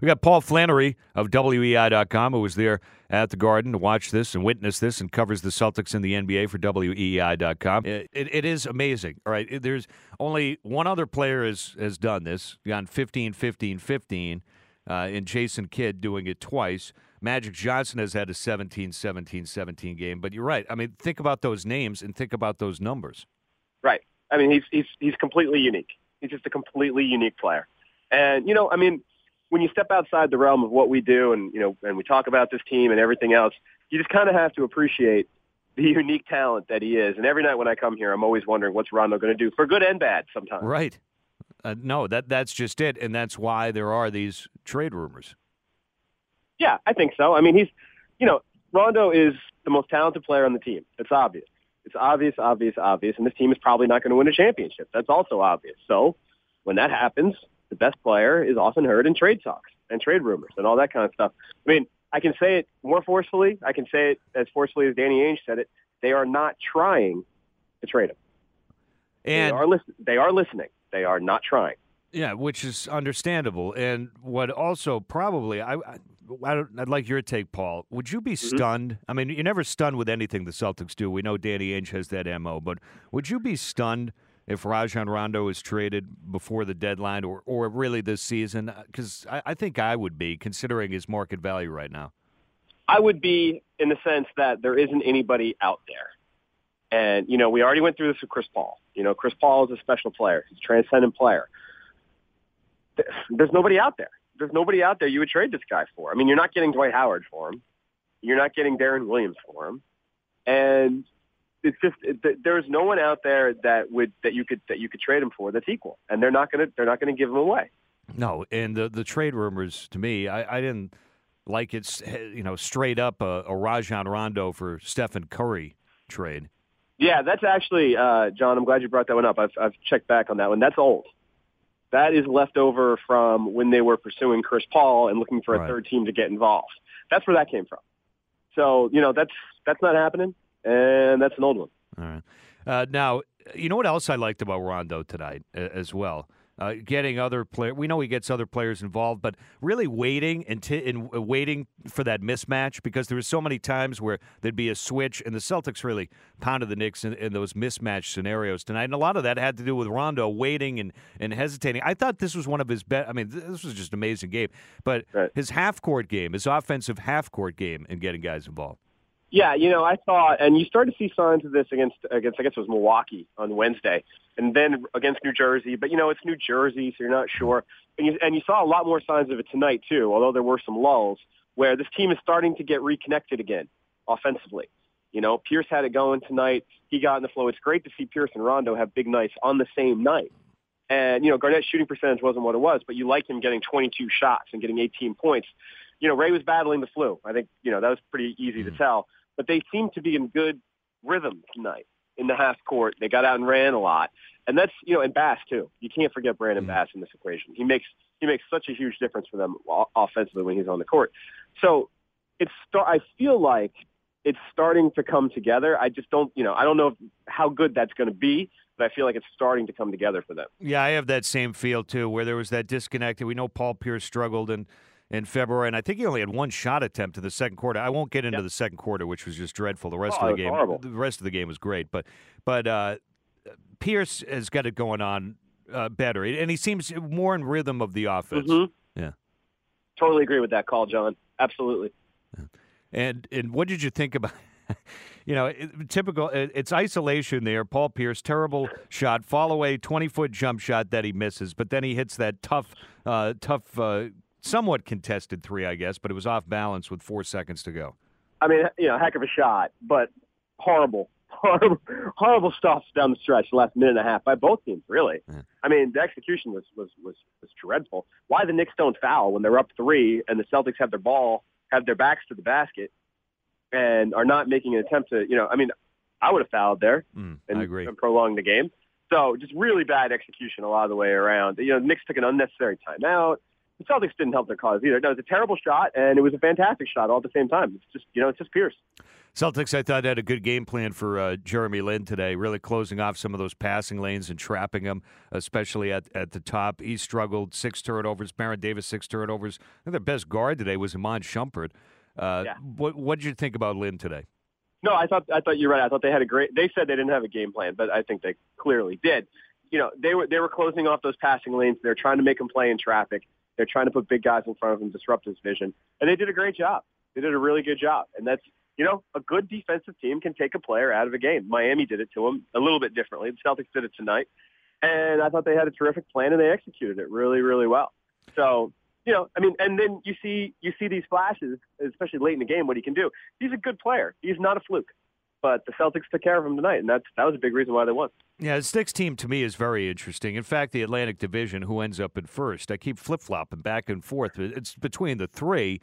We got Paul Flannery of WEEI.com who was there at the Garden to watch this and witness this and covers the Celtics in the NBA for WEEI.com. It, it, it is amazing. All right. There's only one other player has, has done this, gone 15 15 15, uh, and Jason Kidd doing it twice. Magic Johnson has had a 17 17 17 game. But you're right. I mean, think about those names and think about those numbers. Right. I mean, he's, he's, he's completely unique. He's just a completely unique player. And, you know, I mean, when you step outside the realm of what we do and, you know, and we talk about this team and everything else, you just kind of have to appreciate the unique talent that he is. And every night when I come here, I'm always wondering what's Rondo going to do for good and bad sometimes. Right. Uh, no, that that's just it, and that's why there are these trade rumors. Yeah, I think so. I mean, he's, you know, Rondo is the most talented player on the team. It's obvious. It's obvious, obvious, obvious, and this team is probably not going to win a championship. That's also obvious. So when that happens, the best player is often heard in trade talks and trade rumors and all that kind of stuff. I mean, I can say it more forcefully. I can say it as forcefully as Danny Ainge said it. They are not trying to trade him. And they are, listen- they are listening. They are not trying. Yeah, which is understandable. And what also probably I, I I'd like your take, Paul. Would you be Mm-hmm. stunned? I mean, you're never stunned with anything the Celtics do. We know Danny Ainge has that mo, but would you be stunned if Rajon Rondo is traded before the deadline, or or really this season? Uh, because I, I think I would be, considering his market value right now. I would be in the sense that there isn't anybody out there. And, you know, we already went through this with Chris Paul. You know, Chris Paul is a special player. He's a transcendent player. There's nobody out there. There's nobody out there you would trade this guy for. I mean, you're not getting Dwight Howard for him. You're not getting Deron Williams for him. And it's just it, there's no one out there that would that you could that you could trade him for that's equal. And they're not going to they're not to give him away. No, and the the trade rumors to me, I, I didn't like it's you know straight up a, a Rajon Rondo for Stephen Curry trade. Yeah, that's actually, uh, John. I'm glad you brought that one up. I've, I've checked back on that one. That's old. That is left over from when they were pursuing Chris Paul and looking for a Right. third team to get involved. That's where that came from. So you know that's that's not happening, and that's an old one. All right. Uh, now, you know what else I liked about Rondo tonight as well? Uh, getting other player. We know he gets other players involved, but really waiting and, t- and waiting for that mismatch because there were so many times where there'd be a switch, and the Celtics really pounded the Knicks in, in those mismatch scenarios tonight. And a lot of that had to do with Rondo waiting and, and hesitating. I thought this was one of his best. I mean, this was just an amazing game. But Right. his half court game, his offensive half court game, and getting guys involved. Yeah, you know, I thought, and you started to see signs of this against against I guess it was Milwaukee on Wednesday, and then against New Jersey. But you know, it's New Jersey, so you're not sure. And you and you saw a lot more signs of it tonight too. Although there were some lulls where this team is starting to get reconnected again offensively. You know, Pierce had it going tonight. He got in the flow. It's great to see Pierce and Rondo have big nights on the same night. And you know, Garnett's shooting percentage wasn't what it was, but you like him getting 22 shots and getting 18 points. You know, Ray was battling the flu. I think you know that was pretty easy to hmm. tell but they seem to be in good rhythm tonight in the half court. They got out and ran a lot, and that's you know, and Bass too. You can't forget Brandon mm. Bass in this equation. He makes he makes such a huge difference for them o- offensively when he's on the court. So it's start. I feel like it's starting to come together. I just don't, you know, I don't know how good that's going to be, but I feel like it's starting to come together for them. Yeah, I have that same feel too, where there was that disconnect. We know Paul Pierce struggled in, in February, and I think he only had one shot attempt in the second quarter. I won't get into Yep. the second quarter, which was just dreadful. The rest Oh, of the game, horrible. the rest of the game was great, but but uh, Pierce has got it going on uh, better, and he seems more in rhythm of the offense. Mhm. Yeah. Totally agree with that call, John. Absolutely. And and what did you think about? You know, it- typical. it- It's isolation there. Paul Pierce, terrible shot, fall away, twenty foot jump shot that he misses, but then he hits that tough, uh, tough, uh, somewhat contested three, I guess, but it was off balance with four seconds to go. I mean, you know, heck of a shot, but horrible, horrible, horrible stops down the stretch, the last minute and a half by both teams. Really, Yeah. I mean, the execution was was was was dreadful. Why the Knicks don't foul when they're up three and the Celtics have their ball, have their backs to the basket, and are not making an attempt to, you know, I mean, I would have fouled there Mm, and, I agree. and prolonged the game. So just really bad execution a lot of the way around. You know, the Knicks took an unnecessary timeout. The Celtics didn't help their cause either. No, it was a terrible shot, and it was a fantastic shot all at the same time. It's just, you know, it's just Pierce. Celtics, I thought, had a good game plan for uh, Jeremy Lin today, really closing off some of those passing lanes and trapping them, especially at, at the top. He struggled, six turnovers. Baron Davis, six turnovers. I think their best guard today was Iman Shumpert. Uh, Yeah. What what did you think about Lin today? No, I thought I thought you're right. I thought they had a great. They said they didn't have a game plan, but I think they clearly did. You know, they were they were closing off those passing lanes. They're trying to make him play in traffic. They're trying to put big guys in front of him, disrupt his vision, and they did a great job. They did a really good job, and that's you know a good defensive team can take a player out of a game. Miami did it to him a little bit differently. The Celtics did it tonight, and I thought they had a terrific plan and they executed it really really well. So you know, I mean, and then you see you see these flashes, especially late in the game, what he can do. He's a good player. He's not a fluke. But the Celtics took care of him tonight, and that's that was a big reason why they won. Yeah, the Knicks team to me is very interesting. In fact, the Atlantic Division, who ends up in first, I keep flip flopping back and forth. It's between the three,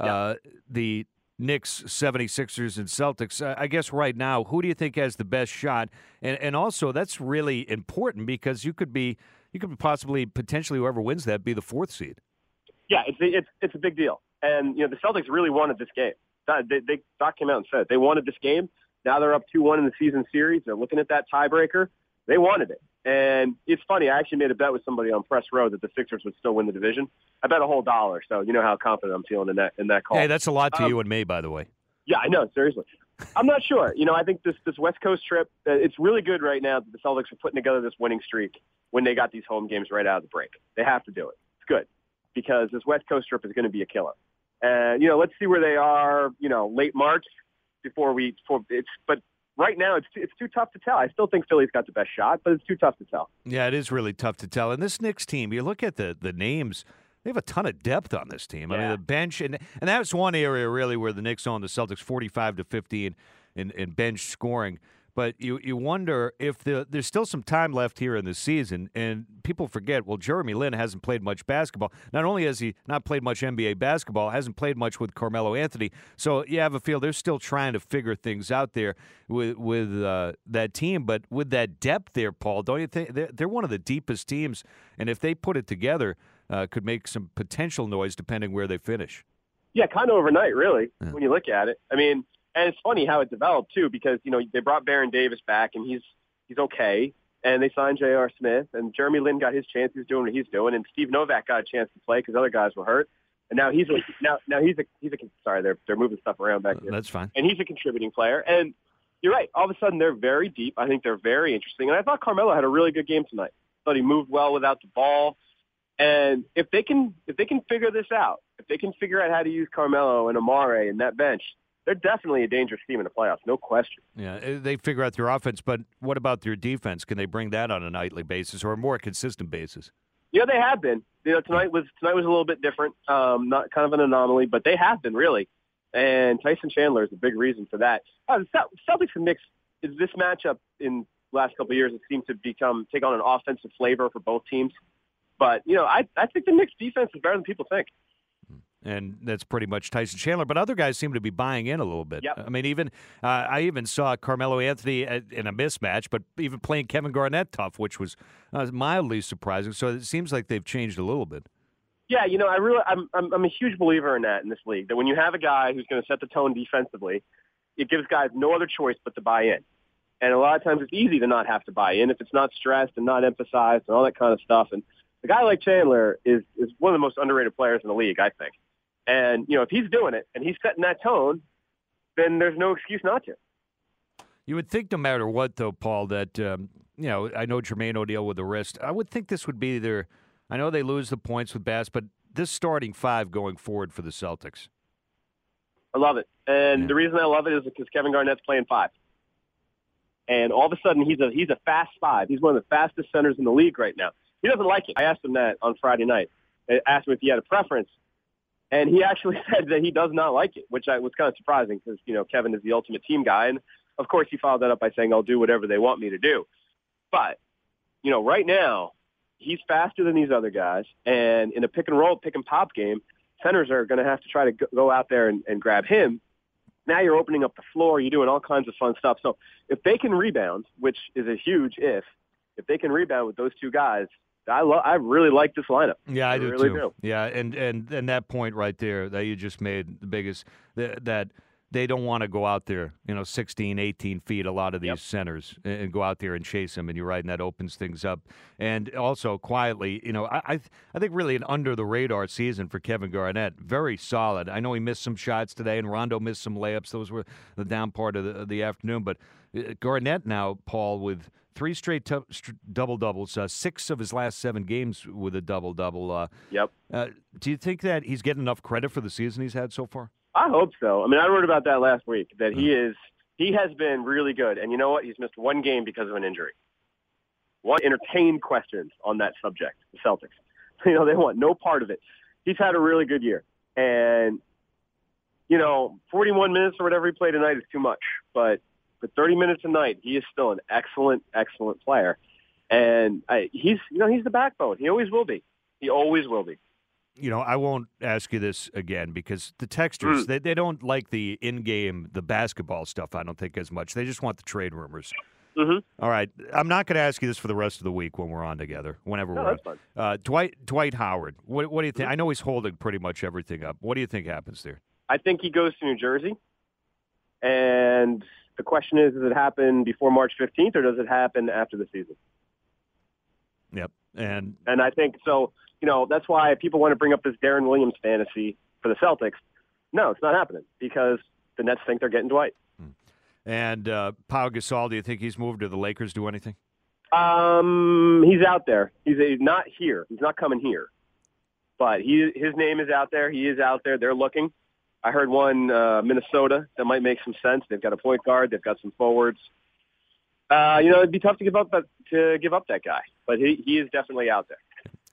uh, the Knicks, 76ers, and Celtics. Uh, I guess right now, who do you think has the best shot? And and also that's really important because you could be you could possibly potentially whoever wins that be the fourth seed. Yeah, it's it's it's a big deal, and you know the Celtics really wanted this game. Doc- They, they Doc came out and said it. they wanted this game. Now they're up two one in the season series. They're looking at that tiebreaker. They wanted it, and it's funny. I actually made a bet with somebody on Press Row that the Sixers would still win the division. I bet a whole dollar. So you know how confident I'm feeling in that in that call. Hey, that's a lot to Um, you and me, by the way. Yeah, I know. Seriously, I'm not sure. You know, I think this this West Coast trip, uh, it's really good right now that the Celtics are putting together this winning streak when they got these home games right out of the break. They have to do it. It's good because this West Coast trip is going to be a killer. And you know, let's see where they are. You know, late March before we. Before it's but. Right now, it's it's too tough to tell. I still think Philly's got the best shot, but it's too tough to tell. Yeah, it is really tough to tell. And this Knicks team, you look at the the names. They have a ton of depth on this team. I mean, the bench, and and that's one area really where the Knicks own the Celtics forty-five to fifteen in, in bench scoring. But you you wonder if the, there's still some time left here in the season, and people forget. Well, Jeremy Lin hasn't played much basketball. Not only has he not played much NBA basketball, hasn't played much with Carmelo Anthony. So you have a feel they're still trying to figure things out there with with uh, that team. But with that depth there, Paul, don't you think they're, they're one of the deepest teams? And if they put it together, uh, could make some potential noise depending where they finish. Yeah, kind of overnight, really, Yeah. when you look at it. I mean, and it's funny how it developed too, because you know they brought Baron Davis back, and he's he's okay, and they signed J.R. Smith, and Jeremy Lin got his chance. He's doing what he's doing, and Steve Novak got a chance to play because other guys were hurt, and now he's a, now now he's a he's a sorry they're they're moving stuff around back here, That's fine. and he's a contributing player, and you're right. All of a sudden they're very deep. I think they're very interesting, and I thought Carmelo had a really good game tonight. thought he moved well without the ball. And if they can if they can figure this out, if they can figure out how to use Carmelo and Amare and that bench, they're definitely a dangerous team in the playoffs, no question. Yeah, uh, they figure out their offense, but what about their defense? Can they bring that on a nightly basis or a more consistent basis? Yeah, they have been. You know, tonight was tonight was a little bit different, um, not kind of an anomaly, but they have been really. And Tyson Chandler is a big reason for that. Uh, the Celtics and Knicks is this matchup in the last couple of years. It seems to become take on an offensive flavor for both teams. But you know, I I think the Knicks defense is better than people think. And that's pretty much Tyson Chandler. But other guys seem to be buying in a little bit. Yep. I mean, even uh, I even saw Carmelo Anthony in a mismatch, but even playing Kevin Garnett tough, which was uh, mildly surprising. So it seems like they've changed a little bit. Yeah, you know, I really, I'm, I'm, I'm a huge believer in that in this league. That when you have a guy who's going to set the tone defensively, it gives guys no other choice but to buy in. And a lot of times it's easy to not have to buy in if it's not stressed and not emphasized and all that kind of stuff. And a guy like Chandler is is one of the most underrated players in the league, I think. And you know, if he's doing it and he's setting that tone, then there's no excuse not to. You would think, no matter what, though, Paul, that um, you know, I know Jermaine O'Neal with the wrist. I would think this would be their. I know they lose the points with Bass, but this starting five going forward for the Celtics. I love it. And Yeah. the reason I love it is because Kevin Garnett's playing five. And all of a sudden he's a he's a fast five. He's one of the fastest centers in the league right now. He doesn't like it. I asked him that on Friday night. I asked him if he had a preference. And he actually said that he does not like it, which I was kind of surprising because, you know, Kevin is the ultimate team guy. And Of course, he followed that up by saying, "I'll do whatever they want me to do." But you know, right now, he's faster than these other guys, and in a pick and roll, pick and pop game, centers are going to have to try to go out there and, and grab him. Now you're opening up the floor. You're doing all kinds of fun stuff. So if they can rebound, which is a huge if, if they can rebound with those two guys, I lo- I really like this lineup. Yeah, I, I do really too. do. Yeah, and and and that point right there that you just made the biggest that, that they don't want to go out there, you know, 16, 18 feet, a lot of these Yep. centers, and go out there and chase them. And you're right, and that opens things up. And also quietly, you know, I I, th- I think really an under the radar season for Kevin Garnett. Very solid. I know he missed some shots today, and Rondo missed some layups. Those were the down part of the, of the afternoon. But Garnett now, Paul, with three straight str- double doubles, uh, six of his last seven games with a double double. Uh, Yep. uh, do you think that he's getting enough credit for the season he's had so far? I hope so. I mean, I wrote about that last week that he Mm-hmm. is he has been really good. And you know what? He's missed one game because of an injury. One entertained questions on that subject. The Celtics, you know, they want no part of it. He's had a really good year, and you know, 41 minutes or whatever he played tonight is too much. But for 30 minutes a night, he is still an excellent, excellent player. And I, he's, you know, he's the backbone. He always will be. He always will be. You know, I won't ask you this again because the Mm. texters they, they don't like the in-game the basketball stuff. I don't think as much. They just want the trade rumors. Mm-hmm. All right, I'm not going to ask you this for the rest of the week when we're on together. Whenever No, we're on. Uh, Dwight Dwight Howard. What, what do you think? Mm-hmm. I know he's holding pretty much everything up. What do you think happens there? I think he goes to New Jersey. And the question is, does it happen before March 15th or does it happen after the season? Yep. And And I think so, you know, that's why people want to bring up this Deron Williams fantasy for the Celtics. No, it's not happening because the Nets think they're getting Dwight. and uh, Pau Gasol. Do you think he's moved to the Lakers? Do anything? Um, he's out there. He's a, not here. He's not coming here. But he, his name is out there. He is out there. They're looking. I heard one uh, Minnesota that might make some sense. They've got a point guard. They've got some forwards. Uh, you know, it'd be tough to give up that, to give up that guy, but he, he is definitely out there.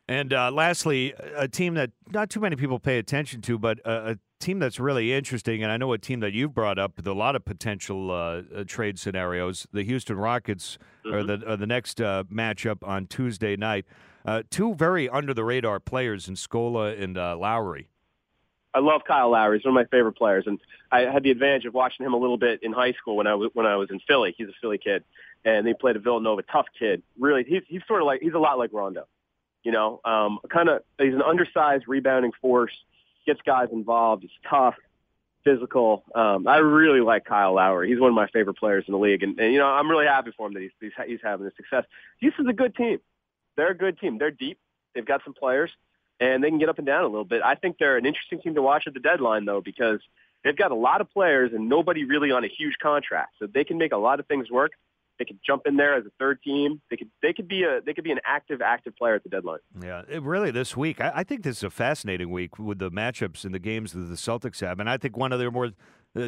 And uh, lastly, a team that not too many people pay attention to, but a, a team that's really interesting, and I know a team that you've brought up with a lot of potential uh, uh, trade scenarios. The Houston Rockets are the are the next uh, matchup on Tuesday night. Uh, two very under the radar players in Scola and uh, Lowry. I love Kyle Lowry. He's one of my favorite players, and I had the advantage of watching him a little bit in high school when I was when I was in Philly. He's a Philly kid, and he played at Villanova. Tough kid, really. He's he's sort of like he's a lot like Rondo, you know. Um, kind of he's an undersized rebounding force, gets guys involved. He's tough, physical. Um, I really like Kyle Lowry. He's one of my favorite players in the league, and, and you know I'm really happy for him that he's he's, he's having this success. Houston's a good team. They're a good team. They're deep. They've got some players and they can get up and down a little bit. I think they're an interesting team to watch at the deadline, though, because they've got a lot of players and nobody really on a huge contract, so they can make a lot of things work. They could jump in there as a third team. They could they could be a they could be an active active player at the deadline. Yeah, it, really, this week, I, I think this is a fascinating week with the matchups and the games that the Celtics have. And I think one of their more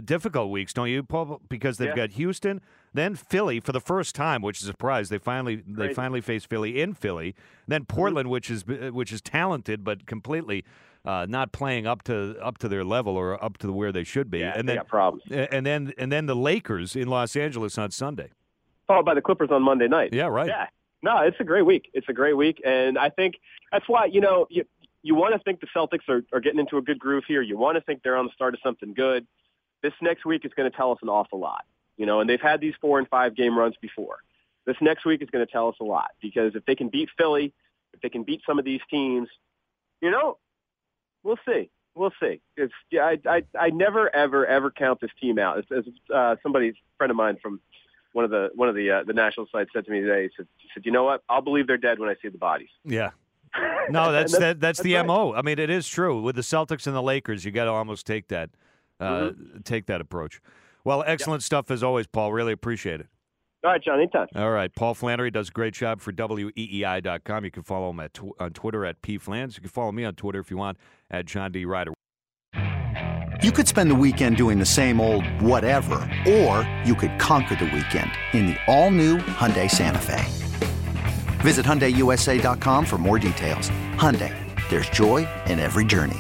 difficult weeks, don't you, Paul? Because they've Yeah. got Houston, then Philly for the first time, which is a surprise. They finally they finally face Philly in Philly. Then Portland, which is uh, which is talented but completely uh, not playing up to up to their level or up to where they should be. Yeah, and then got problems. and then and then the Lakers in Los Angeles on Sunday. Followed by the Clippers on Monday night. Yeah, right. Yeah. No, it's a great week. It's a great week, and I think that's why you know you you want to think the Celtics are, are getting into a good groove here. You want to think they're on the start of something good. This next week is going to tell us an awful lot, you know. And they've had these four and five game runs before. This next week is going to tell us a lot because if they can beat Philly, if they can beat some of these teams, you know, we'll see. We'll see. It's yeah, I I I never ever ever count this team out. As, as uh, somebody friend of mine from one of the one of the uh, the national sites said to me today, he said, he said, you know what? I'll believe they're dead when I see the bodies. Yeah. No, that's And that, that's, the right. mo. I mean, it is true with the Celtics and the Lakers. You got to almost take that Mm-hmm. take that approach. Well, excellent stuff as always, Paul. Really appreciate it. All right, John, anytime. All right, Paul Flannery does a great job for weei.com. You can follow him at tw- on Twitter at pflans. You can follow me on Twitter if you want at John D Ryder. You could spend the weekend doing the same old whatever, or you could conquer the weekend in the all-new Hyundai Santa Fe. Visit HyundaiUSA.com for more details. Hyundai, there's joy in every journey.